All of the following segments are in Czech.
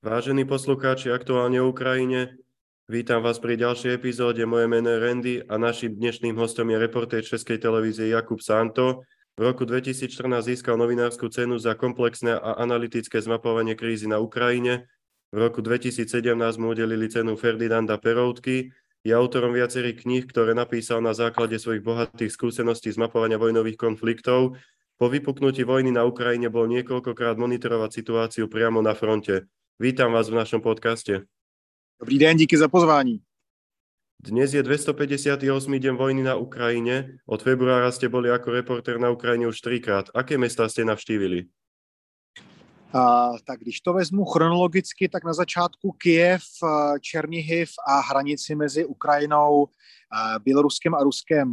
Vážení poslucháči aktuálne Ukrajine, vítam vás pri ďalšej epizóde. Moje meno je Randy a našim dnešným hostom je reportér Českej televízie Jakub Santo. V roku 2014 získal novinárskú cenu za komplexné a analytické zmapovanie krízy na Ukrajine. V roku 2017 mu udelili cenu Ferdinanda Peroutky. Je autorom viacerých kníh, ktoré napísal na základe svojich bohatých skúseností zmapovania vojnových konfliktov. Po vypuknutí vojny na Ukrajine bol niekoľkokrát monitorovať situáciu priamo na fronte. Vítám vás v našom podcaste. Dobrý den, díky za pozvání. Dnes je 258. deň vojny na Ukrajine. Od februára ste boli ako reporter na Ukrajine už trikrát. Aké mesta ste navštívili? A, tak když to vezmu chronologicky, tak na začátku Kiev, Černihiv a hranici mezi Ukrajinou, Běloruskem a Ruskem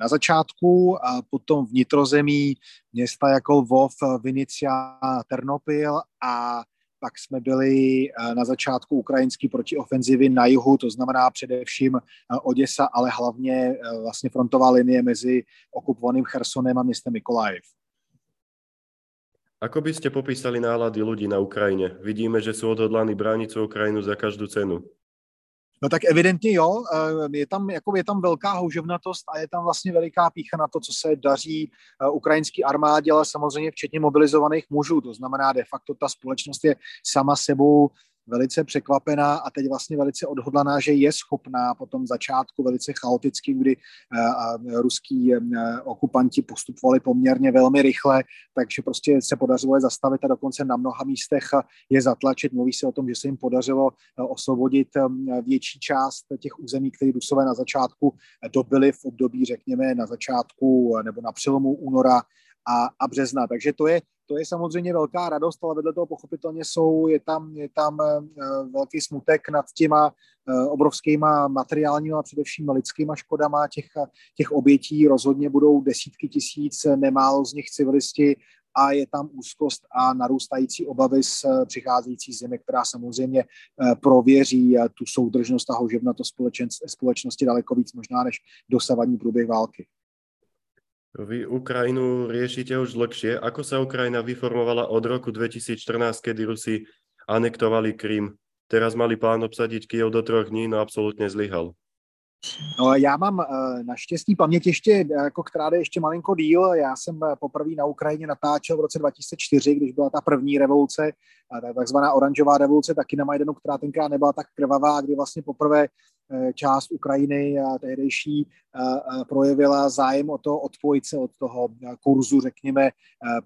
na začátku, a potom vnitrozemí města jako Lvov, Vinicia, Ternopil a pak jsme byli eh, na začátku ukrajinské protiofenzivy na jihu, to znamená především eh, Oděsa, ale hlavně eh, vlastně frontová linie mezi okupovaným Chersonem a městem Mikolajev. Ako by ste popísali nálady ľudí na Ukrajine? Vidíme, že sú odhodlaní brániť svoju krajinu za každú cenu. No tak evidentně jo, eh, je tam, jako je tam velká houževnatost a je tam vlastně veliká pícha na to, co se daří eh, ukrajinské armádě, ale samozřejmě včetně mobilizovaných mužů. To znamená, de facto ta společnost je sama sebou velice překvapená a teď vlastně velice odhodlaná, že je schopná po tom začátku velice chaoticky, kdy uh, ruský uh, okupanti postupovali poměrně velmi rychle, takže prostě se podařilo je zastavit a dokonce na mnoha místech je zatlačit. Mluví se o tom, že se jim podařilo osvobodit větší část těch území, které Rusové na začátku dobili v období, řekněme, na začátku nebo na přelomu února a, a března. Takže to je, to je samozřejmě velká radost, ale vedle toho pochopitelně jsou, je tam, je tam uh, velký smutek nad těma uh, obrovskýma materiálníma a především lidskýma škodama těch, těch obětí. Rozhodně budou desítky tisíc, nemálo z nich civilisti a je tam úzkost a narůstající obavy z eh, přicházející zimy, která samozřejmě prověří tu soudržnost a houževnatost společnosti daleko víc možná než dosavadní průběh války. Vy Ukrajinu riešite už dlhšie. Ako sa Ukrajina vyformovala od roku 2014, kedy Rusi anektovali Krym? Teraz mali plán obsadiť Kyjev do troch dní, no absolutně zlyhal. No, já mám uh, naštěstí paměť ještě, jako která jde ještě malinko díl. Já jsem eh, poprvé na Ukrajině natáčel v roce 2004, když byla ta první revoluce, takzvaná oranžová revoluce, taky na Majdanu, která tenkrát nebyla tak krvavá, kdy vlastně poprvé Eh, část Ukrajiny a tehdejší eh, eh, projevila zájem o to odpojit se od toho kurzu, řekněme,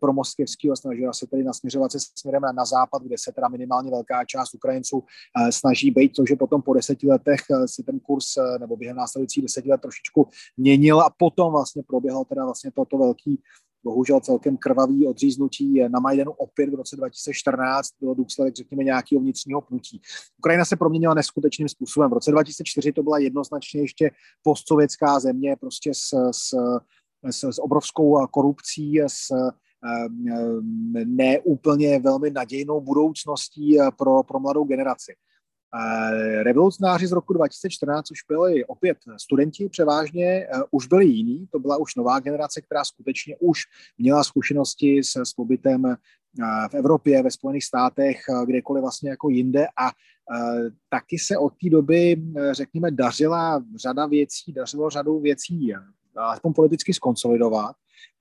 pro moskevského, snažila se tedy nasměřovat se směrem na západ, kde se teda minimálně velká část Ukrajinců snaží být, což potom po deseti letech se ten kurz nebo během následujících deseti let trošičku měnil a potom vlastně proběhlo teda vlastně toto velký bohužel celkem krvavý odříznutí na Majdanu opět v roce 2014 bylo důsledek, řekněme, nějakého vnitřního pnutí. Ukrajina se proměnila neskutečným způsobem. V roce 2004 to byla jednoznačně ještě postsovětská země, prostě s, s, s, s obrovskou korupcí, s neúplně velmi nadějnou budoucností pro, pro mladou generaci. Revolucionáři z roku 2014 už byli opět studenti převážně, e, už byli jiní, to byla už nová generace, která skutečně už měla zkušenosti s, s pobytem e, v Evropě, ve Spojených státech, kdekoliv vlastně jako jinde a taky se od té doby, řekněme, dařila řada věcí, dařilo řadu věcí aspoň politicky skonsolidovat.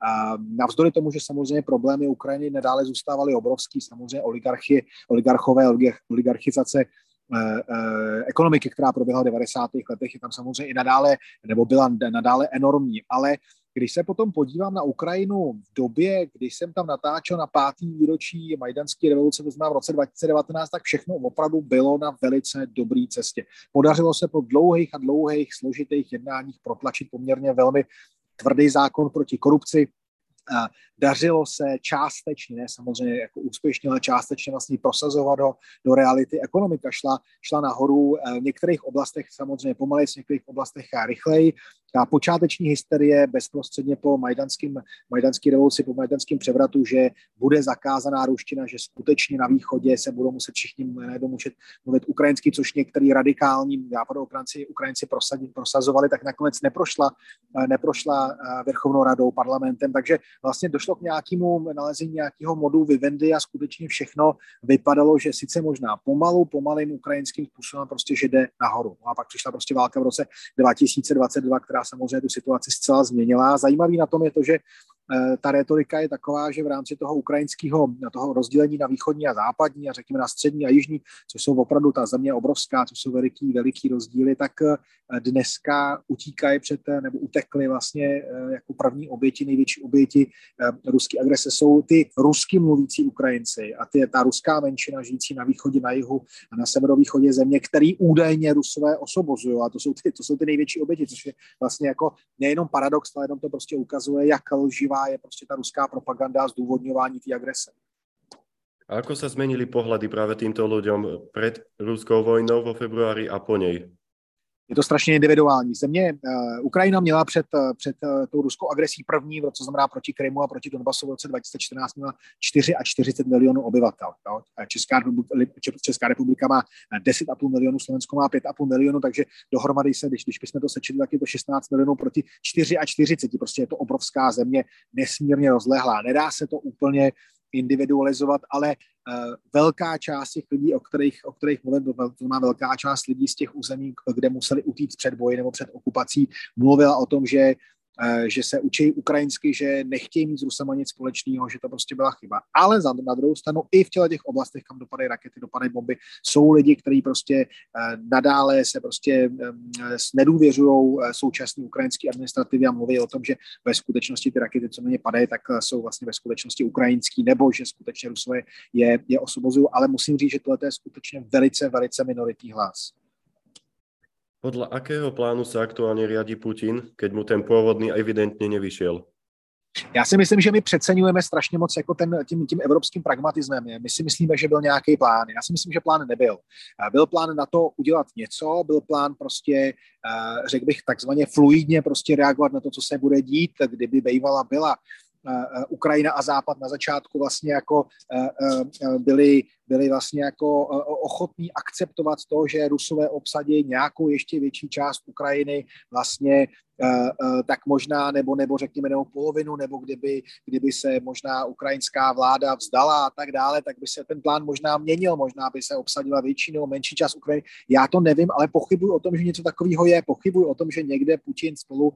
A navzdory tomu, že samozřejmě problémy Ukrajiny nadále zůstávaly obrovský, samozřejmě oligarchy, oligarchové, oligarchizace Eh, eh, ekonomiky, která proběhla v 90. letech, je tam samozřejmě i nadále, nebo byla nadále enormní, ale když se potom podívám na Ukrajinu v době, kdy jsem tam natáčel na pátý výročí Majdanské revoluce, to znamená v roce 2019, tak všechno opravdu bylo na velice dobré cestě. Podařilo se po dlouhých a dlouhých složitých jednáních protlačit poměrně velmi tvrdý zákon proti korupci, dařilo se částečně, ne samozřejmě jako úspěšně, ale částečně vlastně prosazovat do, do reality. Ekonomika šla, šla nahoru eh, v některých oblastech samozřejmě pomaleji, v některých oblastech rychleji. Ta počáteční hysterie bezprostředně po majdanským, majdanský revoluci, po majdanském převratu, že bude zakázaná ruština, že skutečně na východě se budou muset všichni nebudou muset mluvit ukrajinsky, což některý radikální západoukránci Ukrajinci prosazovali, tak nakonec neprošla, neprošla eh, vrchovnou radou, parlamentem, takže vlastně došlo k nějakému nalezení nějakého modu Vivendi a skutečně všechno vypadalo, že sice možná pomalu, pomalým ukrajinským způsobem prostě, že jde nahoru. No a pak přišla prostě válka v roce 2022, která samozřejmě tu situaci zcela změnila. Zajímavý na tom je to, že ta retorika je taková, že v rámci toho ukrajinského toho rozdělení na východní a západní a řekněme na střední a jižní, což jsou opravdu ta země obrovská, co jsou veliký, veliký rozdíly, tak eh, dneska utíkají před, eh, nebo utekly vlastně jako první oběti, největší oběti ruské agrese. Jsou ty rusky mluvící Ukrajinci a ty, ta ruská menšina žijící na východě, na jihu a na severovýchodě země, který údajně rusové osobozují a to jsou, ty, to jsou ty největší oběti, což je vlastně jako nejenom paradox, ale jenom to prostě ukazuje, jak lživá je prostě ta ruská propaganda a zdůvodňování té agrese. A ako sa zmenili pohľady práve týmto ľuďom pred ruskou vojnou vo februári a po nej? Je to strašně individuální. Země uh, Ukrajina měla před, uh, před uh, tou ruskou agresí první, co znamená proti Krymu a proti Donbasu v roce 2014 měla 44 milionů obyvatel. Jo. Česká, Česká republika má 10,5 milionů, Slovensko má 5,5 milionů, takže dohromady se, když, když bychom to sečili, tak je to 16 milionů proti 44. Prostě je to obrovská země, nesmírně rozlehlá. Nedá se to úplně individualizovat, ale uh, velká část těch lidí, o kterých, o kterých mluvím, to má velká část lidí z těch území, kde museli utíct před boji nebo před okupací, mluvila o tom, že Eh, že se učí ukrajinsky, že nechtějí mít s Rusama nic společného, že to prostě byla chyba. Ale za, na druhou stranu i v těch oblastech, kam dopadají rakety, dopadají bomby, jsou lidi, kteří prostě eh, nadále se prostě nedůvěřují eh, současné ukrajinské administrativě a mluví o tom, že ve skutečnosti ty rakety, co na ně padají, tak jsou vlastně ve skutečnosti ukrajinský, nebo že skutečně Rusové je, je osobozují. Ale musím říct, že tohle je skutečně velice, velice minoritní hlas. Podľa akého plánu sa aktuálně riadí Putin, keď mu ten původný evidentně nevyšel? Já si myslím, že my přeceňujeme strašně moc jako ten, tím, tím evropským pragmatismem. My si myslíme, že byl nějaký plán. Já si myslím, že plán nebyl. Byl plán na to udělat něco, byl plán prostě, řekl bych, takzvaně fluidně prostě reagovat na to, co se bude dít, kdyby bývala byla Ukrajina a Západ na začátku vlastně jako byli, byli vlastně jako ochotní akceptovat to, že Rusové obsadí nějakou ještě větší část Ukrajiny vlastně Eh, eh, tak možná, nebo, nebo řekněme, nebo polovinu, nebo kdyby, kdyby se možná ukrajinská vláda vzdala a tak dále, tak by se ten plán možná měnil, možná by se obsadila větší nebo menší část Ukrajiny. Já to nevím, ale pochybuji o tom, že něco takového je. Pochybuji o tom, že někde Putin spolu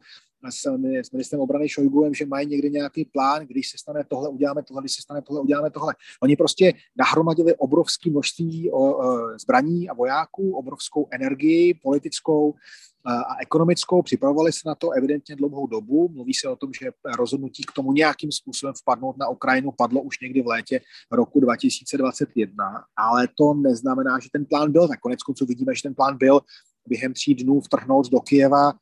s, s ministrem obrany Šojguem, že mají někde nějaký plán, když se stane tohle, uděláme tohle, když se stane tohle, uděláme tohle. Oni prostě nahromadili obrovské množství o, o, zbraní a vojáků, obrovskou energii politickou, a ekonomickou. Připravovali se na to evidentně dlouhou dobu. Mluví se o tom, že rozhodnutí k tomu nějakým způsobem vpadnout na Ukrajinu padlo už někdy v létě roku 2021, ale to neznamená, že ten plán byl. Tak konec konců vidíme, že ten plán byl během tří dnů vtrhnout do Kijeva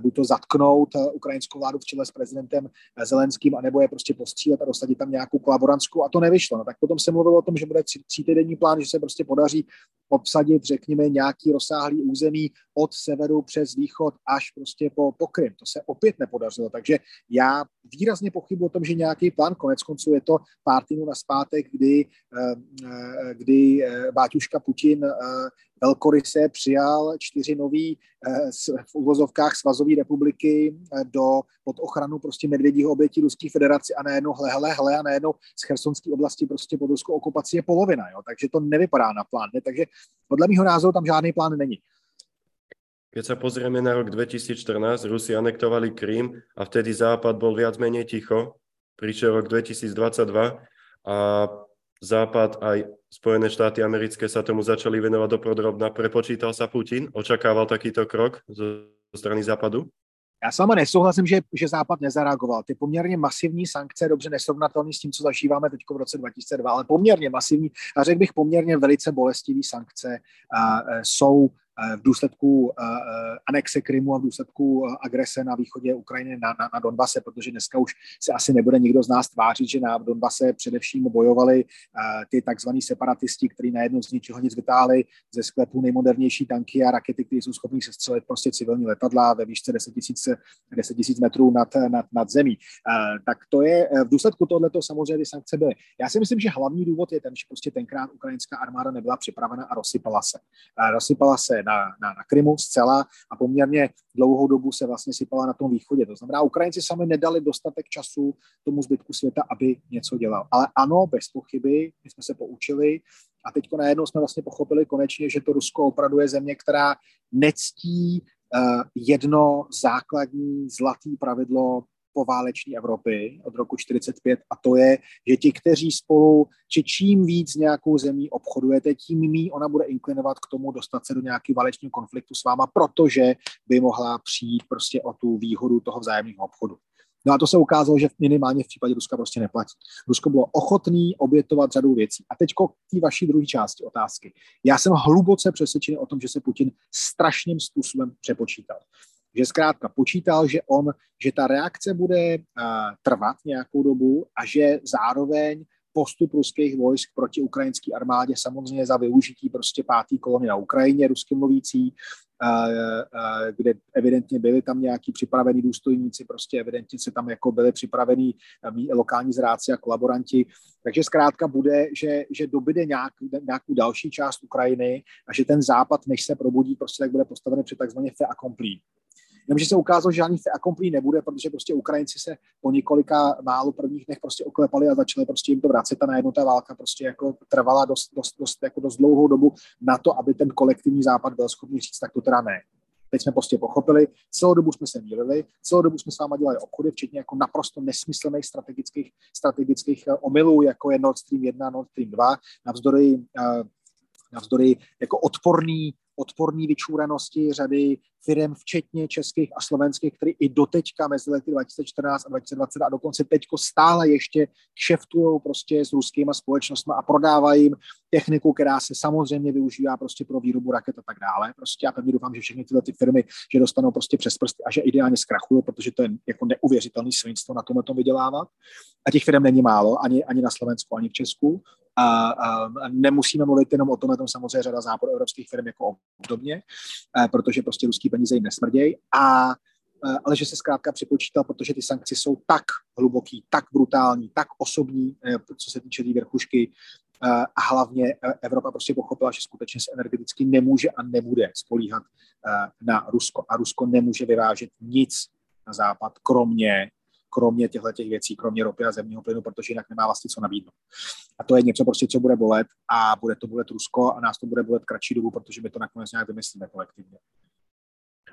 buď to zatknout eh, ukrajinskou vládu v čele s prezidentem Zelenským, anebo je prostě postřílet a dostat tam nějakou kolaborantskou a to nevyšlo. No, tak potom se mluvilo o tom, že bude tří týdenní plán, že se prostě podaří obsadit, řekněme, nějaký rozsáhlý území od severu přes východ až prostě po, po Krym. To se opět nepodařilo, takže já výrazně pochybuji o tom, že nějaký plán, konec konců je to pár týdnů na zpátek, kdy, kdy Báťuška Putin velkoryse přijal čtyři nový eh, v uvozovkách svazové republiky eh, do, pod ochranu prostě medvědího obětí Ruské federaci a najednou hle, hle, hle a najednou z Chersonské oblasti prostě pod ruskou okupací je polovina, jo? takže to nevypadá na plán. Ne? Takže podle mého názoru tam žádný plán není. Keď sa pozrieme na rok 2014, Rusi anektovali Krím a vtedy Západ bol viac menej ticho. Prišiel rok 2022 a Západ aj Spojené štáty americké sa tomu začali venovať dopodrobna. Prepočítal sa Putin? Očakával takýto krok zo strany Západu? Já s váma nesouhlasím, že, že Západ nezareagoval. Ty poměrně masivní sankce, dobře nesrovnatelné s tím, co zažíváme teď v roce 2002, ale poměrně masivní a řekl bych poměrně velice bolestivý sankce a, e, jsou v důsledku anexe Krymu a v důsledku agrese na východě Ukrajiny na, na, na Donbase, protože dneska už se asi nebude nikdo z nás tvářit, že na Donbase především bojovali ty takzvaní separatisti, kteří najednou z ničeho nic vytáhli ze sklepů nejmodernější tanky a rakety, které jsou schopné sestřelit prostě civilní letadla ve výšce 10 000, 10 000 metrů nad, nad, nad zemí. Tak to je v důsledku tohoto samozřejmě sankce byly. Já si myslím, že hlavní důvod je ten, že prostě tenkrát ukrajinská armáda nebyla připravena a rozsypala se. Rozsypala se na, na, na Krymu zcela a poměrně dlouhou dobu se vlastně sypala na tom východě. To znamená, Ukrajinci sami nedali dostatek času tomu zbytku světa, aby něco dělal. Ale ano, bez pochyby, my jsme se poučili a teď najednou jsme vlastně pochopili konečně, že to Rusko opravdu je země, která nectí uh, jedno základní zlatý pravidlo pováleční Evropy od roku 45 a to je, že ti, kteří spolu, či čím víc nějakou zemí obchodujete, tím mý ona bude inklinovat k tomu dostat se do nějakého válečního konfliktu s váma, protože by mohla přijít prostě o tu výhodu toho vzájemného obchodu. No a to se ukázalo, že minimálně v případě Ruska prostě neplatí. Rusko bylo ochotný obětovat řadu věcí. A teď k té vaší druhé části otázky. Já jsem hluboce přesvědčený o tom, že se Putin strašným způsobem přepočítal že zkrátka počítal, že on, že ta reakce bude uh, trvat nějakou dobu a že zároveň postup ruských vojsk proti ukrajinské armádě samozřejmě za využití prostě pátý kolony na Ukrajině, rusky mluvící, kde evidentně byli tam nějaký připravení důstojníci, prostě evidentně se tam jako byli připravení lokální zráci a kolaboranti. Takže zkrátka bude, že, že dobyde nějak, nějakou další část Ukrajiny a že ten západ, než se probudí, prostě tak bude postavený před takzvaně fait accompli. Jenomže se ukázalo, že žádný accompli nebude, protože prostě Ukrajinci se po několika málo prvních dnech prostě oklepali a začali prostě jim to vracet a najednou ta válka prostě jako trvala dost, dost, dost, jako dost dlouhou dobu na to, aby ten kolektivní západ byl schopný říct, tak to teda ne. Teď jsme prostě pochopili, celou dobu jsme se mýlili, celou dobu jsme s váma dělali obchody, včetně jako naprosto nesmyslných strategických, strategických eh, omylů, jako je Nord Stream 1, Nord Stream 2, navzdory, uh, navzdory jako odporný odporné vyčúranosti řady firm, včetně českých a slovenských, které i doteďka mezi lety 2014 a 2020 a dokonce teďko stále ještě kšeftují prostě s ruskými společnostmi a prodávají jim techniku, která se samozřejmě využívá prostě pro výrobu raket a tak dále. Prostě já pevně doufám, že všechny tyhle ty firmy, že dostanou prostě přes prsty a že ideálně zkrachují, protože to je jako neuvěřitelný svinstvo na tomhle tom vydělávat. A těch firm není málo, ani, ani na Slovensku, ani v Česku. A, a nemusíme mluvit jenom o tom, tom samozřejmě řada evropských firm jako obdobně, eh, protože prostě ruský peníze jim nesmrdějí. A eh, ale že se zkrátka připočítal, protože ty sankce jsou tak hluboký, tak brutální, tak osobní, eh, co se týče té vrchušky, a hlavně Evropa prostě pochopila, že skutečně se energeticky nemůže a nebude spolíhat na Rusko. A Rusko nemůže vyvážet nic na západ, kromě kromě těchto těch věcí, kromě ropy a zemního plynu, protože jinak nemá vlastně co nabídnout. A to je něco prostě, co bude bolet a bude to bolet Rusko a nás to bude bolet kratší dobu, protože my to nakonec nějak vymyslíme kolektivně.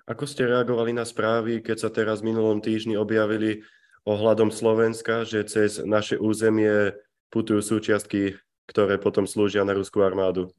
Ako ste reagovali na správy, keď sa teraz v minulom týždni objavili ohľadom Slovenska, že cez naše územie putujú súčiastky, ktoré potom slúžia na ruskú armádu?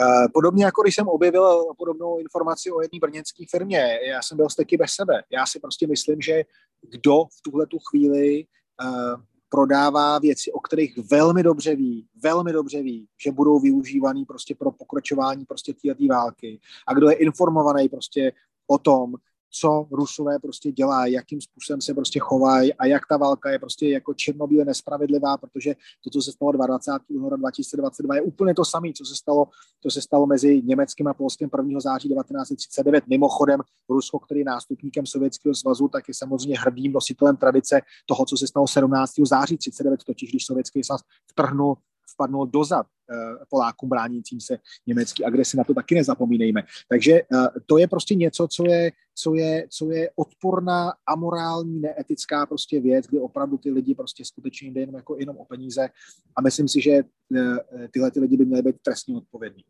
Eh, podobně jako když jsem objevil podobnou informaci o jedné brněnské firmě, já jsem byl steky bez sebe. Já si prostě myslím, že kdo v tuhle tu chvíli uh, prodává věci, o kterých velmi dobře ví, velmi dobře ví, že budou využívaný prostě pro pokračování prostě této války. A kdo je informovaný prostě o tom, co Rusové prostě dělají, jakým způsobem se prostě chovají a jak ta válka je prostě jako černobíle nespravedlivá, protože to, co se stalo 20. února 2022, je úplně to samé, co se stalo, co se stalo mezi Německým a Polským 1. září 1939. Mimochodem, Rusko, který je nástupníkem Sovětského svazu, tak je samozřejmě hrdým nositelem tradice toho, co se stalo 17. září 39, totiž když Sovětský svaz vtrhnul vpadnul dozad eh, Polákům bránícím se německý agresi, na to taky nezapomínejme. Takže eh, to je prostě něco, co je, co je, co je odporná, amorální, neetická prostě věc, kdy opravdu ty lidi prostě skutečně jde jenom, jako jenom o peníze a myslím si, že eh, tyhle ty lidi by měly být trestně odpovědní.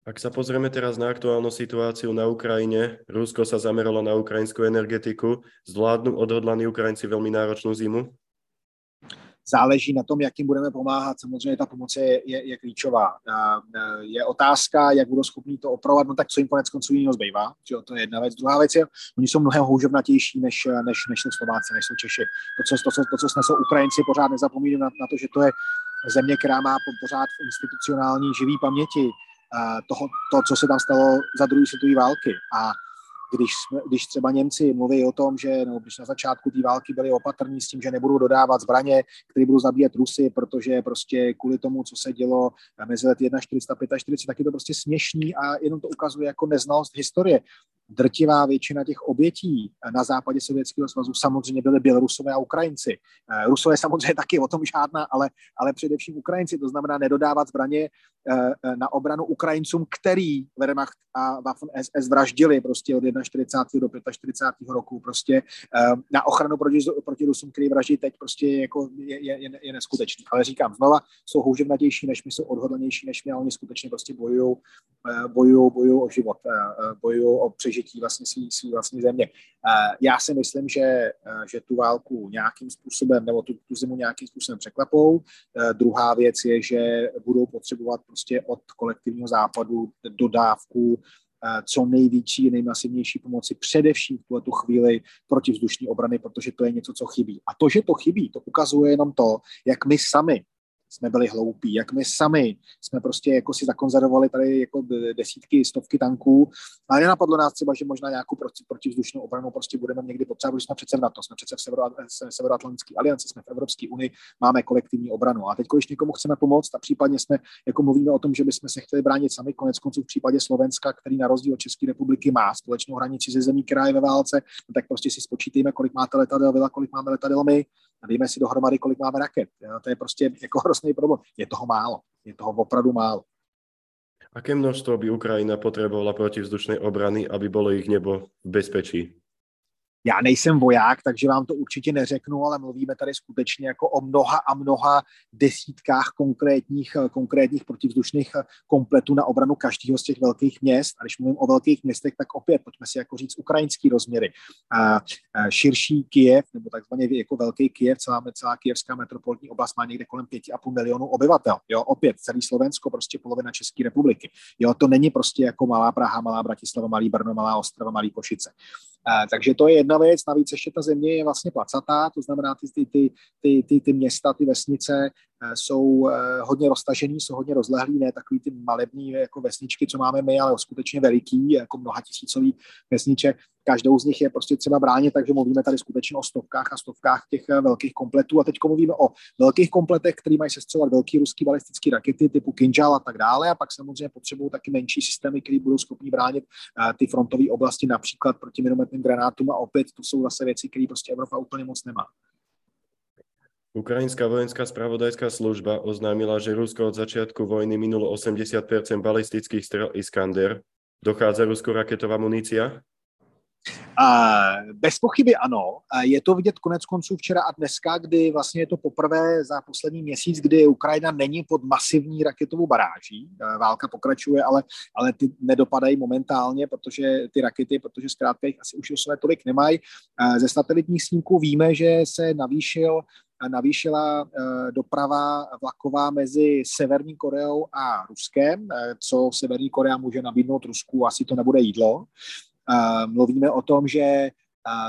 Ak sa pozrieme teraz na aktuálnu situáciu na Ukrajine, Rusko sa zameralo na ukrajinskú energetiku. Zvládnu odhodlaní Ukrajinci veľmi náročnú zimu? Záleží na tom, jak jim budeme pomáhat. Samozřejmě ta pomoc je, je, je klíčová. Je otázka, jak budou schopni to opravovat, no tak co jim konec konců jiného zbývá. To je jedna věc. Druhá věc je, oni jsou mnohem houževnatější, než, než, než jsou Slováci, než jsou Češi. To, co, to, co, to, co snesou Ukrajinci, pořád nezapomínají na, na to, že to je země, která má pořád v institucionální živý paměti toho, to, co se tam stalo za druhé světové války. A když, jsme, když třeba Němci mluví o tom, že no, když na začátku té války byli opatrní s tím, že nebudou dodávat zbraně, které budou zabíjet Rusy, protože prostě kvůli tomu, co se dělo mezi lety 1445, tak je to prostě směšný a jenom to ukazuje jako neznalost historie drtivá většina těch obětí na západě Sovětského svazu samozřejmě byly Bělorusové a Ukrajinci. Eh, Rusové samozřejmě taky o tom žádná, ale, ale především Ukrajinci, to znamená nedodávat zbraně eh, eh, na obranu Ukrajincům, který Wehrmacht a Waffen SS vraždili prostě od 41. do 45. roku prostě na ochranu proti, proti Rusům, který vraždí teď prostě jako je, je, je, je neskutečný. Ale říkám znova, jsou houževnatější než my, jsou odhodlanější než my a oni skutečně prostě bojují bojují, bojují o život, bojují o přežití přežití vlastně svý, svý vlastní země. Já si myslím, že, že tu válku nějakým způsobem, nebo tu, tu zimu nějakým způsobem překlepou. Druhá věc je, že budou potřebovat prostě od kolektivního západu dodávku co největší, nejmasivnější pomoci, především v tuhle tu chvíli protivzdušní obrany, protože to je něco, co chybí. A to, že to chybí, to ukazuje jenom to, jak my sami jsme byli hloupí, jak my sami jsme prostě jako si zakonzervovali tady jako desítky, stovky tanků, ale nenapadlo nás třeba, že možná nějakou proti, protivzdušnou obranu prostě budeme někdy potřebovat, protože jsme přece v NATO, jsme přece v Severo, Severoatlantické alianci, jsme v Evropské unii, máme kolektivní obranu. A teď, když někomu chceme pomoct a případně jsme, jako mluvíme o tom, že bychom se chtěli bránit sami, konec konců v případě Slovenska, který na rozdíl od České republiky má společnou hranici ze zemí, která je ve válce, tak prostě si spočítejme, kolik máte letadel, kolik máme letadel my, a dejme si dohromady, kolik máme raket. To je prostě jako hrozný problém. Je toho málo. Je toho opravdu málo. Aké množstvo by Ukrajina potrebovala protivzdušnej obrany, aby bylo jich nebo bezpečí? Já nejsem voják, takže vám to určitě neřeknu, ale mluvíme tady skutečně jako o mnoha a mnoha desítkách konkrétních, konkrétních protivzdušných kompletů na obranu každého z těch velkých měst. A když mluvím o velkých městech, tak opět pojďme si jako říct ukrajinský rozměry. A, širší Kijev, nebo takzvaně jako velký Kijev, celá, celá kijevská metropolitní oblast má někde kolem 5,5 milionů obyvatel. Jo, opět celý Slovensko, prostě polovina České republiky. Jo, to není prostě jako malá Praha, malá Bratislava, malý Brno, malá Ostrava, malý Košice. Takže to je jedna věc. Navíc ještě ta země je vlastně placatá, to znamená ty, ty, ty, ty, ty, ty města, ty vesnice jsou eh, hodně roztažený, jsou hodně rozlehlý, ne takový ty malební jako vesničky, co máme my, ale skutečně veliký, jako mnoha tisícový vesniček. Každou z nich je prostě třeba bránit, takže mluvíme tady skutečně o stovkách a stovkách těch eh, velkých kompletů. A teď mluvíme o velkých kompletech, které mají sestřelovat velký ruský balistický rakety typu Kinjal a tak dále. A pak samozřejmě potřebují taky menší systémy, které budou schopni bránit ty frontové oblasti, například proti minometným granátům. A opět to jsou zase věci, které prostě Evropa úplně moc nemá. Ukrajinská vojenská spravodajská služba oznámila, že Rusko od začiatku vojny minulo 80% balistických strel Iskander. Dochádza Rusko raketová munícia? Bez pochyby ano. Je to vidět konec konců včera a dneska, kdy vlastně je to poprvé za poslední měsíc, kdy Ukrajina není pod masivní raketovou baráží. Válka pokračuje, ale, ale ty nedopadají momentálně, protože ty rakety, protože zkrátka jich asi už své tolik nemají. Ze satelitních snímků víme, že se navýšil navýšila eh, doprava vlaková mezi Severní Koreou a Ruskem. Eh, co Severní Korea může nabídnout Rusku, asi to nebude jídlo. Eh, mluvíme o tom, že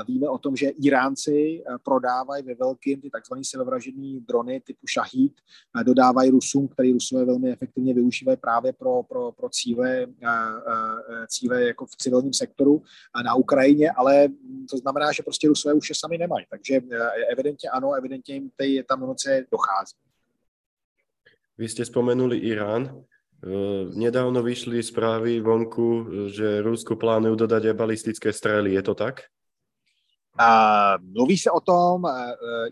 Víme o tom, že Iránci prodávají ve velkým ty tzv. sebevražený drony typu Shahid, dodávají Rusům, který Rusové velmi efektivně využívají právě pro, pro, pro cíle, cíle jako v civilním sektoru na Ukrajině, ale to znamená, že prostě Rusové už je sami nemají. Takže evidentně ano, evidentně jim tady ta munice dochází. Vy jste spomenuli Irán. Nedávno vyšly zprávy vonku, že Rusko plánuje dodat balistické strely. Je to tak? Mluví se o tom,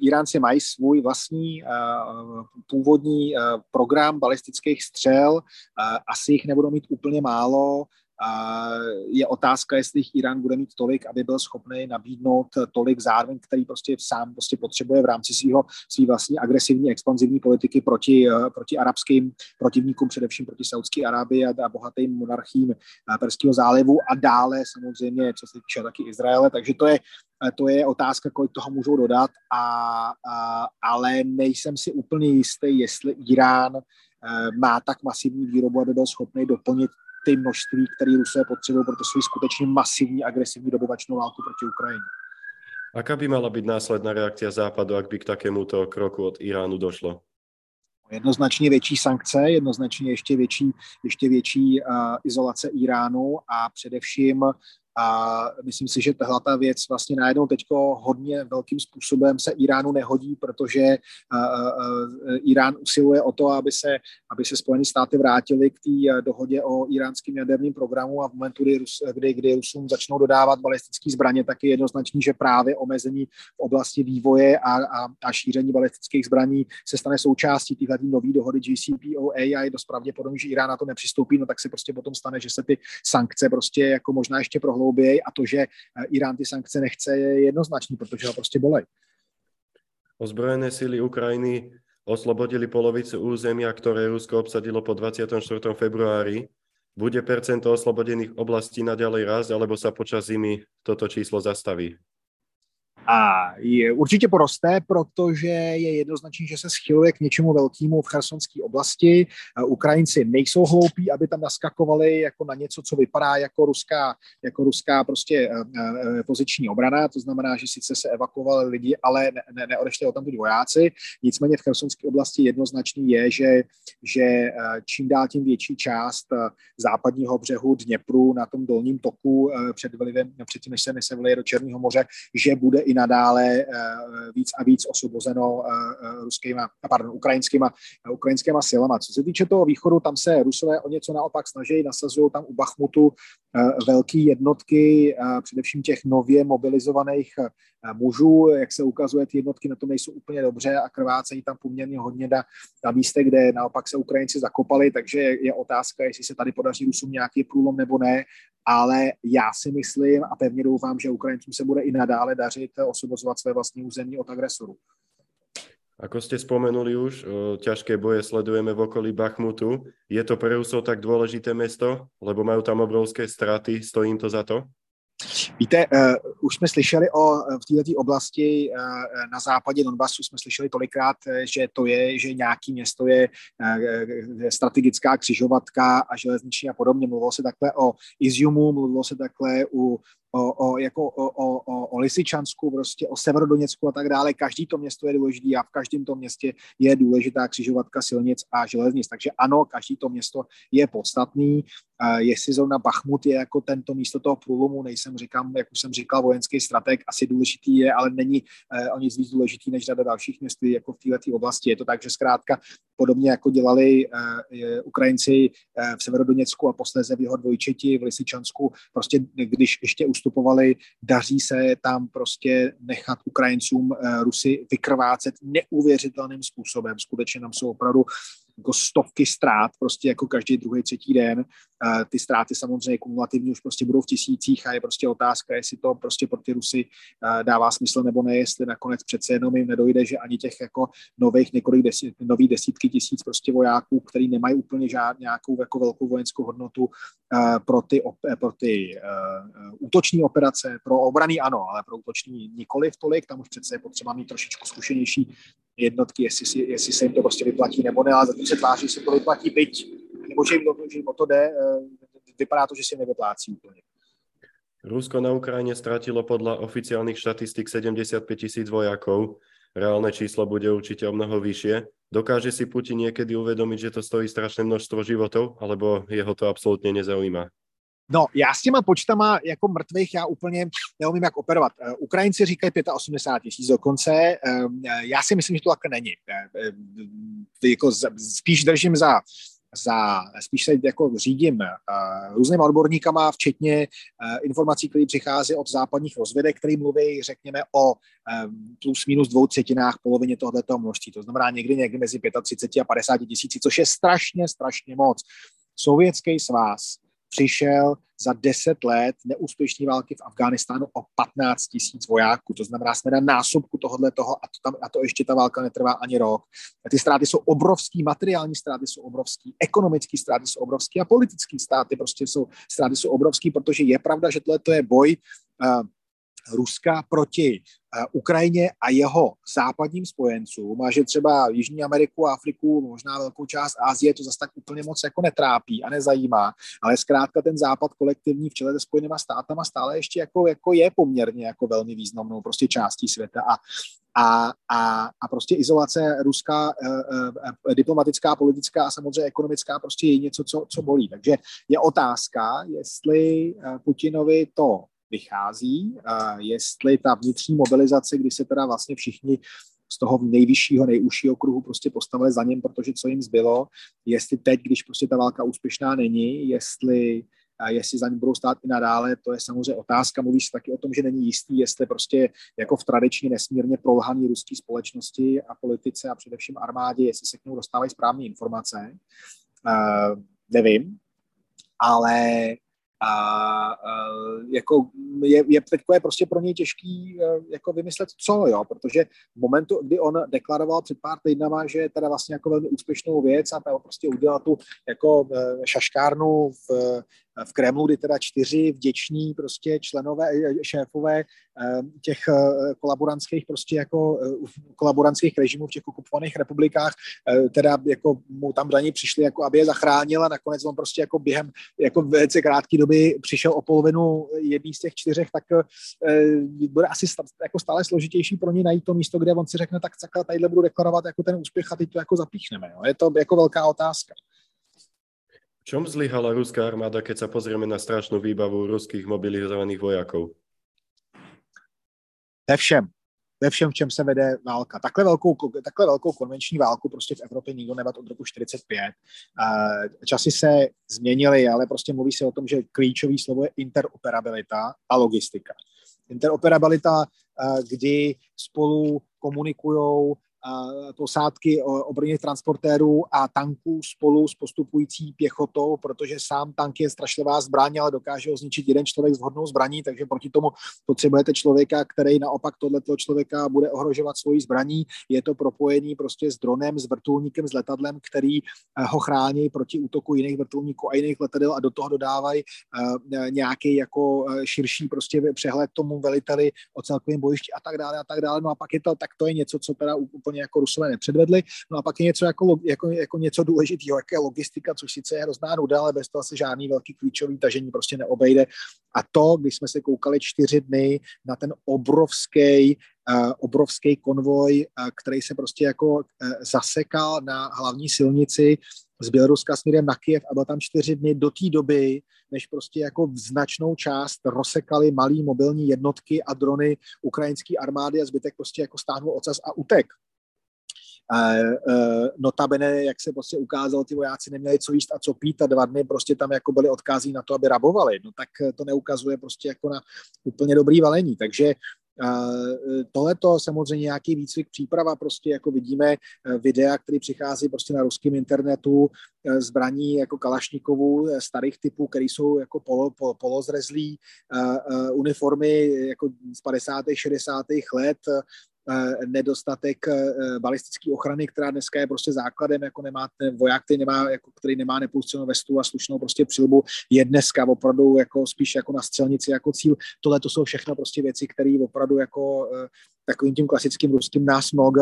Iránci mají svůj vlastní původní program balistických střel, asi jich nebudou mít úplně málo, je otázka, jestli Irán bude mít tolik, aby byl schopný nabídnout tolik zároveň, který prostě sám prostě potřebuje v rámci svého svý vlastní agresivní expanzivní politiky proti, proti arabským protivníkům, především proti Saudské Arábii a, a bohatým monarchím Perského zálivu a dále samozřejmě, co se týče taky Izraele. Takže to je to je otázka, kolik toho můžou dodat, a, a, ale nejsem si úplně jistý, jestli Irán má tak masivní výrobu, aby byl schopný doplnit ty množství, které Rusové potřebují pro svou skutečně masivní agresivní dobyvačnou válku proti Ukrajině. Aká by mala být následná reakcia Západu, ak by k takémuto kroku od Iránu došlo? Jednoznačně větší sankce, jednoznačně ještě větší, ještě větší uh, izolace Iránu a především a myslím si, že tahle ta věc vlastně najednou teď hodně velkým způsobem se Iránu nehodí, protože Irán usiluje o to, aby se, aby se Spojené státy vrátily k té dohodě o iránském jaderném programu a v momentu, kdy, kdy, kdy Rusům začnou dodávat balistické zbraně, tak je jednoznačný, že právě omezení v oblasti vývoje a, a, a šíření balistických zbraní se stane součástí téhle nové dohody JCPOA a je dost pravděpodobné, že Irán na to nepřistoupí, no tak se prostě potom stane, že se ty sankce prostě jako možná ještě prohloubí prohloubějí a to, že eh, Irán ty sankce nechce, je jednoznačný, protože ho prostě bolej. Ozbrojené síly Ukrajiny oslobodili polovicu územia, ktoré Rusko obsadilo po 24. februári. Bude percento oslobodených oblastí naďalej raz, alebo sa počas zimy toto číslo zastaví? A je, určitě poroste, protože je jednoznačný, že se schyluje k něčemu velkému v chersonské oblasti. Ukrajinci nejsou hloupí, aby tam naskakovali jako na něco, co vypadá jako ruská, jako ruská prostě e, e, poziční obrana. To znamená, že sice se evakuovali lidi, ale ne, ne, neodešli o tam vojáci. Nicméně v chersonské oblasti jednoznačný je, že, že čím dál tím větší část západního břehu Dněpru na tom dolním toku před vlivem, předtím, než se, než do Černého moře, že bude i nadále eh, víc a víc osvobozeno eh, eh, ruskýma, pardon, ukrajinskýma, ukrajinskýma silama. Co se týče toho východu, tam se Rusové o něco naopak snaží, nasazují tam u Bachmutu velké jednotky, především těch nově mobilizovaných mužů. Jak se ukazuje, ty jednotky na to nejsou úplně dobře a krvácejí tam poměrně hodně na, na místech, kde naopak se Ukrajinci zakopali, takže je otázka, jestli se tady podaří Rusům nějaký průlom nebo ne ale já si myslím a pevně doufám, že Ukrajincům se bude i nadále dařit osobozovat své vlastní území od agresorů. Ako ste spomenuli už, ťažké boje sledujeme v okolí Bachmutu. Je to pre Rusov tak dôležité mesto, lebo majú tam obrovské straty, stojí im to za to? Víte, uh, už jsme slyšeli o v této oblasti uh, na západě Donbasu, jsme slyšeli tolikrát, že to je, že nějaký město je uh, strategická křižovatka a železniční a podobně. Mluvilo se takhle o Iziumu, mluvilo se takhle u o, o, jako o, o, o, o Lisičansku, prostě o Severodoněcku a tak dále. Každý to město je důležité a v každém tom městě je důležitá křižovatka silnic a železnic. Takže ano, každý to město je podstatný. Jestli zrovna Bachmut je jako tento místo toho průlomu, nejsem říkám, jak už jsem říkal, vojenský strateg, asi důležitý je, ale není eh, o nic víc důležitý než řada dalších měst jako v této oblasti. Je to tak, že zkrátka podobně jako dělali eh, Ukrajinci eh, v Severodoněcku a posléze v jeho dvojčeti v Lisičansku, prostě když ještě ustupovali, daří se tam prostě nechat Ukrajincům Rusy vykrvácet neuvěřitelným způsobem. Skutečně nám jsou opravdu jako stovky ztrát, prostě jako každý druhý, třetí den. Ty ztráty samozřejmě kumulativně už prostě budou v tisících a je prostě otázka, jestli to prostě pro ty Rusy dává smysl nebo ne, jestli nakonec přece jenom jim nedojde, že ani těch jako nových několik desít, nových desítky tisíc prostě vojáků, který nemají úplně žádnou nějakou jako velkou vojenskou hodnotu pro ty, pro ty útoční operace, pro obraný ano, ale pro útoční nikoli v tolik, tam už přece je potřeba mít trošičku zkušenější jednotky, jestli, si, jestli se jim to prostě vyplatí nebo ne, ale zatím se tváří, se to vyplatí, byť, nebo že jim, že jim o to jde, eh, vypadá to, že si nevyplácí úplně. Rusko na Ukrajine stratilo podľa oficiálnych štatistik 75 tisíc vojakov. Reálne číslo bude určite o mnoho vyššie. Dokáže si Putin niekedy uvedomiť, že to stojí strašné množstvo životov, alebo jeho to absolútne nezaujíma? No, já s těma počtama jako mrtvých já úplně neumím, jak operovat. Eh, Ukrajinci říkají 85 tisíc dokonce. Ehm, já si myslím, že to tak není. Eh, eh, jako spíš držím za za, spíš se jako řídím uh, různýma odborníkama, včetně uh, informací, které přichází od západních rozvědek, které mluví, řekněme, o um, plus minus dvou třetinách polovině tohoto množství. To znamená někdy někdy mezi 35 a 50 tisíci, což je strašně, strašně moc. Sovětský svaz přišel za 10 let neúspěšné války v Afghánistánu o 15 tisíc vojáků. To znamená, jsme na násobku tohohle toho a to, tam, a to ještě ta válka netrvá ani rok. A ty ztráty jsou obrovský, materiální ztráty jsou obrovský, ekonomické ztráty jsou obrovský a politické ztráty prostě jsou, ztráty jsou obrovský, protože je pravda, že tohle je boj uh, Ruska proti Ukrajině a jeho západním spojencům a že třeba Jižní Ameriku, Afriku, možná velkou část Asie to zase tak úplně moc jako netrápí a nezajímá, ale zkrátka ten západ kolektivní v čele se spojenýma státama stále ještě jako, jako je poměrně jako velmi významnou prostě částí světa a a, a, a prostě izolace ruská e, e, diplomatická, politická a samozřejmě ekonomická prostě je něco, co, co bolí. Takže je otázka, jestli Putinovi to vychází, jestli ta vnitřní mobilizace, kdy se teda vlastně všichni z toho nejvyššího, nejužšího kruhu prostě postavili za něm, protože co jim zbylo, jestli teď, když prostě ta válka úspěšná není, jestli jestli za ní budou stát i nadále, to je samozřejmě otázka. Mluví se taky o tom, že není jistý, jestli prostě jako v tradičně nesmírně prolhaný ruské společnosti a politice a především armádě, jestli se k němu dostávají správné informace. Uh, nevím, ale a, jako je, je, teďko je prostě pro něj těžký e, jako vymyslet co, jo, protože v momentu, kdy on deklaroval před pár týdnama, že je teda vlastně jako velmi úspěšnou věc a prostě udělal tu jako e, šaškárnu v v Kremlu, kdy teda čtyři vděční prostě členové, eh, šéfové eh, těch eh, kolaborantských prostě jako kolaborantských režimů v těch okupovaných republikách teda jako mu tam daní přišli, jako aby je zachránil a nakonec on prostě jako během jako velice krátké doby přišel o polovinu jedný z těch čtyřech, tak bude asi jako stále složitější pro ně najít to místo, kde on si řekne, tak takhle tadyhle budu deklarovat jako ten úspěch a teď to jako zapíchneme. Jo. Je to jako velká otázka čom zlyhala ruská armáda, keď sa pozrieme na strašnú výbavu ruských mobilizovaných vojakov? Ve všem. Ve všem, v čem se vede válka. Takhle velkou, takhle velkou konvenční válku prostě v Evropě nikdo nevad od roku 45. Časy se změnily, ale prostě mluví se o tom, že klíčový slovo je interoperabilita a logistika. Interoperabilita, kdy spolu komunikují posádky obrněných transportérů a tanků spolu s postupující pěchotou, protože sám tank je strašlivá zbraň, ale dokáže ho zničit jeden člověk s vhodnou zbraní, takže proti tomu potřebujete člověka, který naopak tohleto člověka bude ohrožovat svojí zbraní. Je to propojený prostě s dronem, s vrtulníkem, s letadlem, který eh, ho chrání proti útoku jiných vrtulníků a jiných letadel a do toho dodávají eh, nějaký jako eh, širší prostě přehled tomu veliteli o celkovém bojišti a tak dále a tak dále. No a pak je to, tak to je něco, co teda úplně jako Rusové nepředvedli. No a pak je něco jako, jako, jako něco důležitého, jaké logistika, což sice je hrozná nuda, ale bez toho se žádný velký klíčový tažení prostě neobejde. A to, když jsme se koukali čtyři dny na ten obrovský Uh, obrovský konvoj, uh, který se prostě jako uh, zasekal na hlavní silnici z Běloruska směrem na Kiev a byl tam čtyři dny do té doby, než prostě jako značnou část rozsekali malý mobilní jednotky a drony ukrajinské armády a zbytek prostě jako stáhnul ocas a utek. Uh, notabene, jak se prostě ukázalo, ty vojáci neměli co jíst a co pít a dva dny prostě tam jako byli odkází na to, aby rabovali. No tak to neukazuje prostě jako na úplně dobrý valení. Takže Tohle to samozřejmě nějaký výcvik, příprava, prostě jako vidíme eh, videa, které přichází prostě na ruském internetu, zbraní jako Kalašnikovů, eh, starých typů, které jsou jako polo, polo, polozrezlý, uniformy jako z 50. 60. let, nedostatek eh, balistické ochrany, která dneska je prostě základem, jako nemá ten voják, který nemá, jako, který nemá nepouštěnou vestu a slušnou prostě přilbu, je dneska opravdu jako spíš jako na střelnici jako cíl. Tohle to jsou všechno prostě věci, které opravdu jako eh, takovým tím klasickým ruským nás mnoho,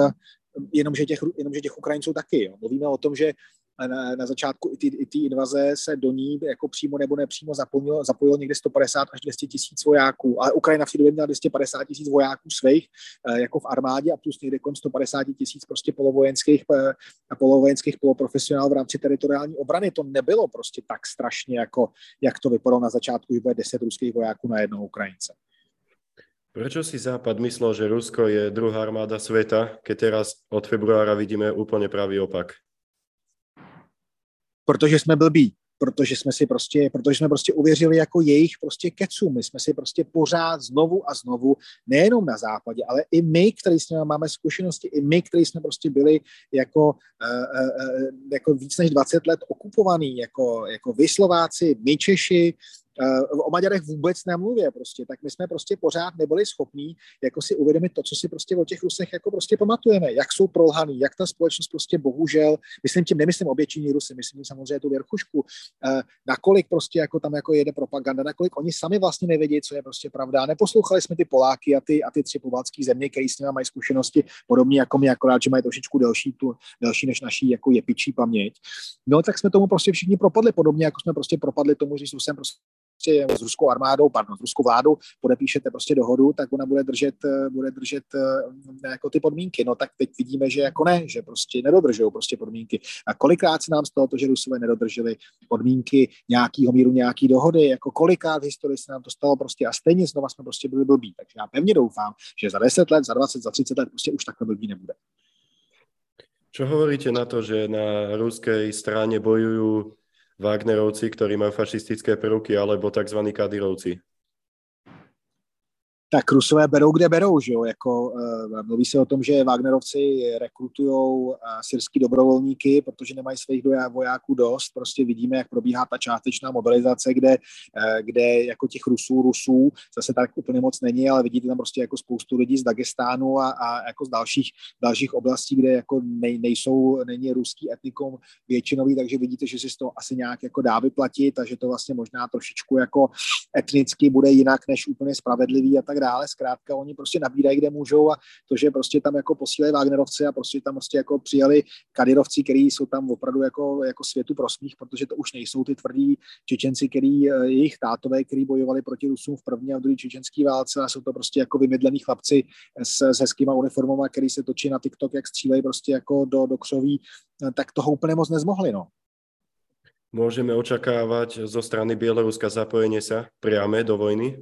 jenomže těch, jenomže těch Ukrajinců taky. Jo. Mluvíme o tom, že na, na začátku i té invaze se do ní jako přímo nebo nepřímo zapojilo, zapojilo někde 150 až 200 tisíc vojáků, ale Ukrajina v té době měla 250 tisíc vojáků svých eh, jako v armádě a plus někde kolem 150 tisíc prostě polovojenských, eh, polovojenských poloprofesionálů v rámci teritoriální obrany. To nebylo prostě tak strašně, jako jak to vypadalo na začátku, že bude 10 ruských vojáků na jednou Ukrajince. Proč si Západ myslel, že Rusko je druhá armáda světa, keď teraz od februára vidíme úplně pravý opak? Protože jsme blbí, protože jsme si prostě, protože jsme prostě uvěřili jako jejich prostě keců. My jsme si prostě pořád znovu a znovu, nejenom na západě, ale i my, kteří s nimi máme zkušenosti, i my, kteří jsme prostě byli jako, uh, uh, jako víc než 20 let okupovaný, jako, jako vy Slováci, my Češi, o Maďarech vůbec nemluvě prostě, tak my jsme prostě pořád nebyli schopní jako si uvědomit to, co si prostě o těch Rusech jako prostě pamatujeme, jak jsou prolhaný, jak ta společnost prostě bohužel, myslím tím, nemyslím oběčení Rusy, myslím samozřejmě tu věrchušku, uh, nakolik prostě jako tam jako jede propaganda, nakolik oni sami vlastně nevědí, co je prostě pravda. Neposlouchali jsme ty Poláky a ty, a ty tři pobaltské země, které s nimi mají zkušenosti podobně jako my, akorát, že mají trošičku delší, tu, delší než naší jako jepičí paměť. No tak jsme tomu prostě všichni propadli podobně, jako jsme prostě propadli tomu, že jsem prostě prostě s ruskou armádou, pardon, s ruskou vládou podepíšete prostě dohodu, tak ona bude držet, bude držet eh, jako ty podmínky. No tak teď vidíme, že jako ne, že prostě nedodržují prostě podmínky. A kolikrát se nám stalo to, že Rusové nedodrželi podmínky nějakého míru, nějaký dohody, jako kolikrát v historii se nám to stalo prostě a stejně znova jsme prostě byli blbí. Takže já pevně doufám, že za 10 let, za 20, za 30 let prostě už takhle blbý nebude. Čo hovoríte na to, že na ruskej strane bojujú Wagnerovci, ktorí majú fašistické prvky, alebo tzv. Kadyrovci? Tak Rusové berou, kde berou, že jo? Jako, uh, mluví se o tom, že Wagnerovci rekrutují uh, syrský dobrovolníky, protože nemají svých vojáků dost. Prostě vidíme, jak probíhá ta částečná mobilizace, kde, uh, kde jako těch Rusů, Rusů zase tak úplně moc není, ale vidíte tam prostě jako spoustu lidí z Dagestánu a, a jako z dalších, dalších oblastí, kde jako nej, nejsou, není ruský etnikum většinový, takže vidíte, že si z toho asi nějak jako dá vyplatit a že to vlastně možná trošičku jako etnicky bude jinak než úplně spravedlivý a tak dále. Zkrátka oni prostě nabírají, kde můžou a to, že prostě tam jako posílají Wagnerovci a prostě tam prostě jako přijali Kadyrovci, který jsou tam opravdu jako, jako světu prosmích, protože to už nejsou ty tvrdí Čečenci, který eh, jejich tátové, který bojovali proti Rusům v první a v druhé čečenské válce a jsou to prostě jako vymydlení chlapci s, s hezkýma uniformama, který se točí na TikTok, jak střílejí prostě jako do, do křoví, eh, tak toho úplně moc nezmohli, no. Môžeme očakávať zo strany Bieloruska zapojenie sa priame do vojny?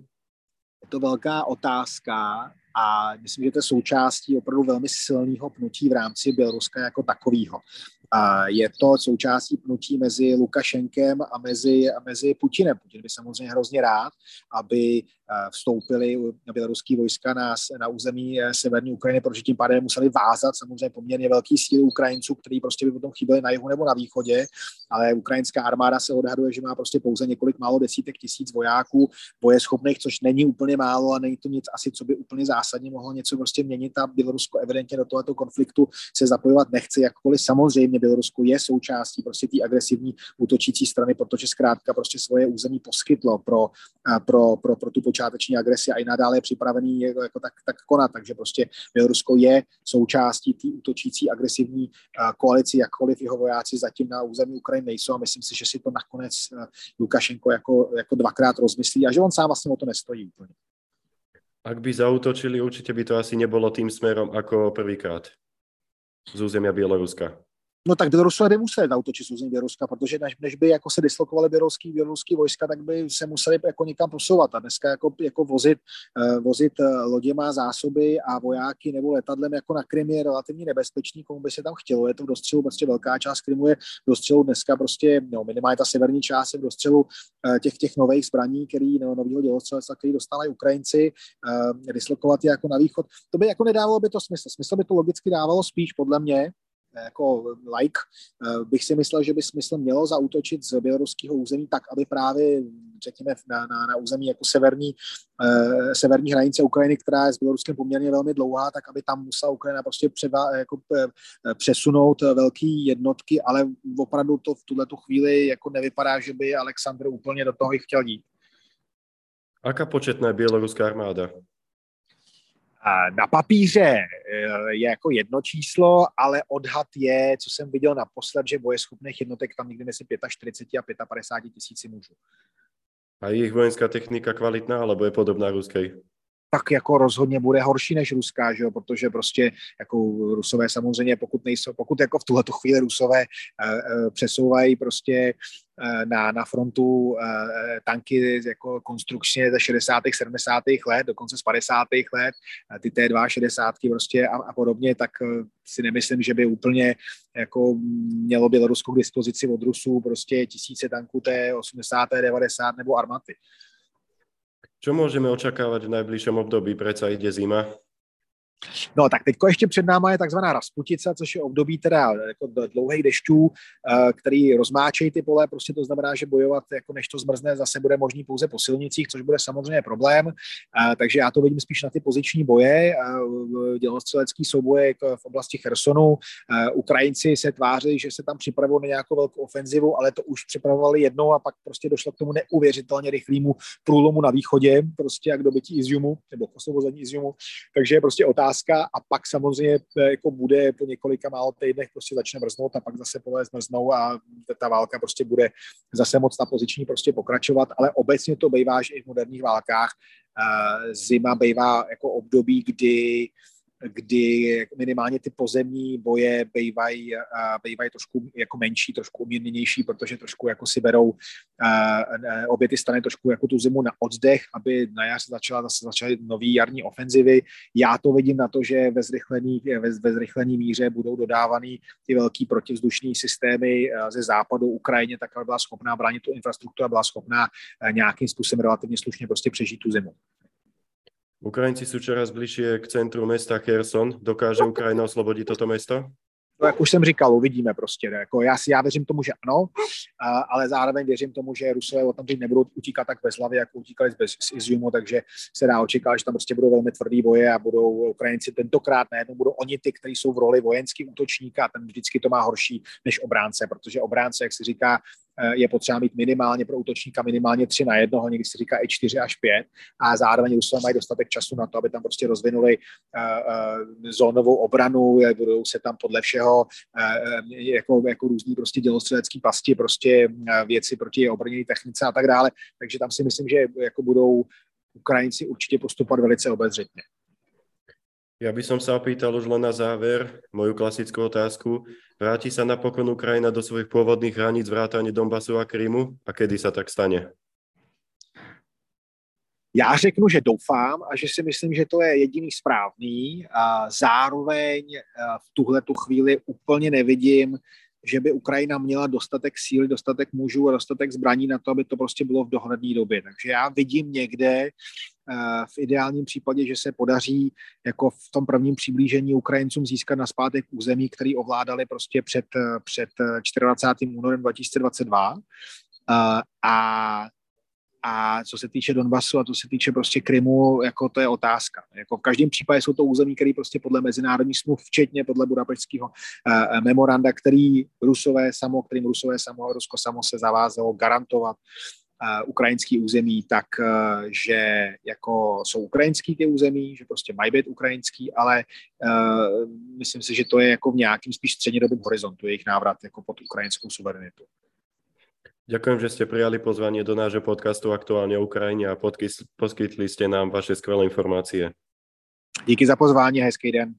Je to velká otázka a myslím, že to je součástí opravdu velmi silného pnutí v rámci Běloruska jako takového. A je to součástí pnutí mezi Lukašenkem a mezi, a mezi Putinem. Putin by samozřejmě hrozně rád, aby Eh, vstoupili běloruský vojska na, na území eh, severní Ukrajiny, protože tím pádem museli vázat samozřejmě poměrně velký síly Ukrajinců, který prostě by potom chyběli na jihu nebo na východě, ale ukrajinská armáda se odhaduje, že má prostě pouze několik málo desítek tisíc vojáků bojeschopných, což není úplně málo a není to nic asi, co by úplně zásadně mohlo něco prostě měnit. A Bělorusko evidentně do tohoto konfliktu se zapojovat nechce, jakkoliv. Samozřejmě Bělorusko je součástí prostě té agresivní útočící strany, protože zkrátka prostě svoje území poskytlo pro, pro, pro, pro tu počáteční agresi a i nadále je připravený jako, jako tak, tak konat. Takže prostě Bělorusko je součástí té útočící agresivní koalici, jakkoliv jeho vojáci zatím na území Ukrajiny nejsou a myslím si, že si to nakonec Lukašenko jako, jako dvakrát rozmyslí a že on sám vlastně o to nestojí úplně. Ak by zautočili, určite by to asi nebolo tým smerom ako prvýkrát z územia Bieloruska. No tak Bělorusové by museli zautočit z Běloruska, protože než, než by jako se dislokovali běloruský, běloruský vojska, tak by se museli jako někam posouvat. A dneska jako, jako vozit, uh, vozit uh, loděma zásoby a vojáky nebo letadlem jako na Krym je relativně nebezpečný, komu by se tam chtělo. Je to v dostřelu, prostě velká část Krymu je v dostřelu dneska prostě, no, minimálně ta severní část je v dostřelu uh, těch, těch nových zbraní, který, no, nového dělostřelectva, který dostávají Ukrajinci, dislokovat je jako na východ. To by jako nedávalo by to smysl. Smysl by to logicky dávalo spíš podle mě, jako like, eh, bych si myslel, že by smysl mělo zautočit z běloruského území tak, aby právě, řekněme, na, na, na území jako severní, eh, severní hranice Ukrajiny, která je s Běloruskem poměrně velmi dlouhá, tak aby tam musela Ukrajina prostě převa, jako, eh, přesunout velké jednotky, ale opravdu to v tuhle chvíli jako nevypadá, že by Aleksandr úplně do toho chtěl jít. Aká početná běloruská armáda? Na papíře eh, je jako jedno číslo, ale odhad je, co jsem viděl naposled, že bojeschopných jednotek tam někdy mezi 45 a 55 tisíci mužů. A jejich vojenská technika kvalitná, alebo je podobná ruské? Tak jako rozhodně bude horší než ruská, že jo? protože prostě jako rusové samozřejmě, pokud nejsou, pokud jako v tuhle chvíli rusové uh, uh, přesouvají prostě uh, na, na frontu uh, tanky jako konstrukčně ze 60. 70. let, dokonce z 50. let, uh, ty T2 60 prostě a, a podobně, tak uh, si nemyslím, že by úplně jako mělo Bělorusko k dispozici od Rusů prostě tisíce tanků T80, 90 nebo armaty. Čo môžeme očakávať v najbližšom období? Preca ide zima. No tak teď ještě před náma je takzvaná Rasputice, což je období teda jako dlouhých dešťů, eh, který rozmáčejí ty pole, prostě to znamená, že bojovat jako než to zmrzne zase bude možný pouze po silnicích, což bude samozřejmě problém, eh, takže já to vidím spíš na ty poziční boje, eh, dělostřelecký souboje jako v oblasti Chersonu. Ukrajinci se tváří, že se tam připravují na nějakou velkou ofenzivu, ale to už připravovali jednou a pak prostě došlo k tomu neuvěřitelně rychlému průlomu na východě, prostě jak dobytí Izjumu, nebo osvobození Izjumu, takže prostě otázka, otázka a pak samozřejmě eh, jako bude po několika málo týdnech prostě začne mrznout a pak zase pole zmrznou a ta válka prostě bude zase moc na poziční prostě pokračovat, ale obecně to bývá, že i v moderních válkách eh, zima bývá jako období, kdy kdy minimálně ty pozemní boje bývají, bývají trošku jako menší, trošku umírněnější, protože trošku jako si berou obě ty strany trošku jako tu zimu na oddech, aby na jaře začala zase začaly nový jarní ofenzivy. Já to vidím na to, že ve zrychlený, ve, ve zrychlený míře budou dodávány ty velký protivzdušní systémy ze západu Ukrajině, tak aby byla schopná bránit tu infrastrukturu a byla schopná nějakým způsobem relativně slušně prostě přežít tu zimu. Ukrajinci sú čoraz bližšie k centru mesta Kherson. Dokáže Ukrajina oslobodit toto mesto? No, jak už jsem říkal, uvidíme prostě. Jako já, si, já věřím tomu, že ano, ale zároveň věřím tomu, že Rusové o tam nebudou utíkat tak bez hlavy, jako utíkali z, z Iziumu, takže se dá očekávat, že tam prostě budou velmi tvrdý boje a budou Ukrajinci tentokrát najednou budou oni ty, kteří jsou v roli vojenský útočníka a ten vždycky to má horší než obránce, protože obránce, jak se říká, je potřeba mít minimálně pro útočníka minimálně tři na jednoho, někdy se říká i čtyři až pět a zároveň Rusové mají dostatek času na to, aby tam prostě rozvinuli uh, uh, zónovou obranu, budou se tam podle všeho jako, jako různý prostě dělostřelecký pasti, prostě věci proti obrněné technice a tak dále, takže tam si myslím, že jako budou Ukrajinci určitě postupovat velice obezřetně. Ja by som sa opýtal už len na záver moju klasickú otázku. Vráti sa napokon Ukrajina do svojich pôvodných hraníc vrátane Donbasu a Krymu? A kedy sa tak stane? Já řeknu, že doufám a že si myslím, že to je jediný správný. A zároveň v tuhle tu chvíli úplně nevidím, že by Ukrajina měla dostatek síly, dostatek mužů a dostatek zbraní na to, aby to prostě bylo v dohledné době. Takže já vidím někde v ideálním případě, že se podaří jako v tom prvním přiblížení Ukrajincům získat na zpátek území, který ovládali prostě před, eh, před 24. Eh, únorem 2022. A a co se týče Donbasu a co se týče prostě Krymu, jako to je otázka. Jako v každém případě jsou to území, které prostě podle mezinárodních smluv, včetně podle Budapešského uh, memoranda, který Rusové samo, kterým Rusové samo, Rusko samo se zavázalo garantovat ukrajinský území, tak eh, že jako jsou ukrajinský ty území, že prostě mají být ukrajinský, ale uh, myslím si, že to je jako v nějakým spíš střednědobém horizontu jejich návrat jako pod ukrajinskou suverenitu. Ďakujem, že ste prijali pozvanie do nášho podcastu Aktuálně o Ukrajině a poskytli ste nám vaše skvělé informácie. Díky za pozvání, hezký den.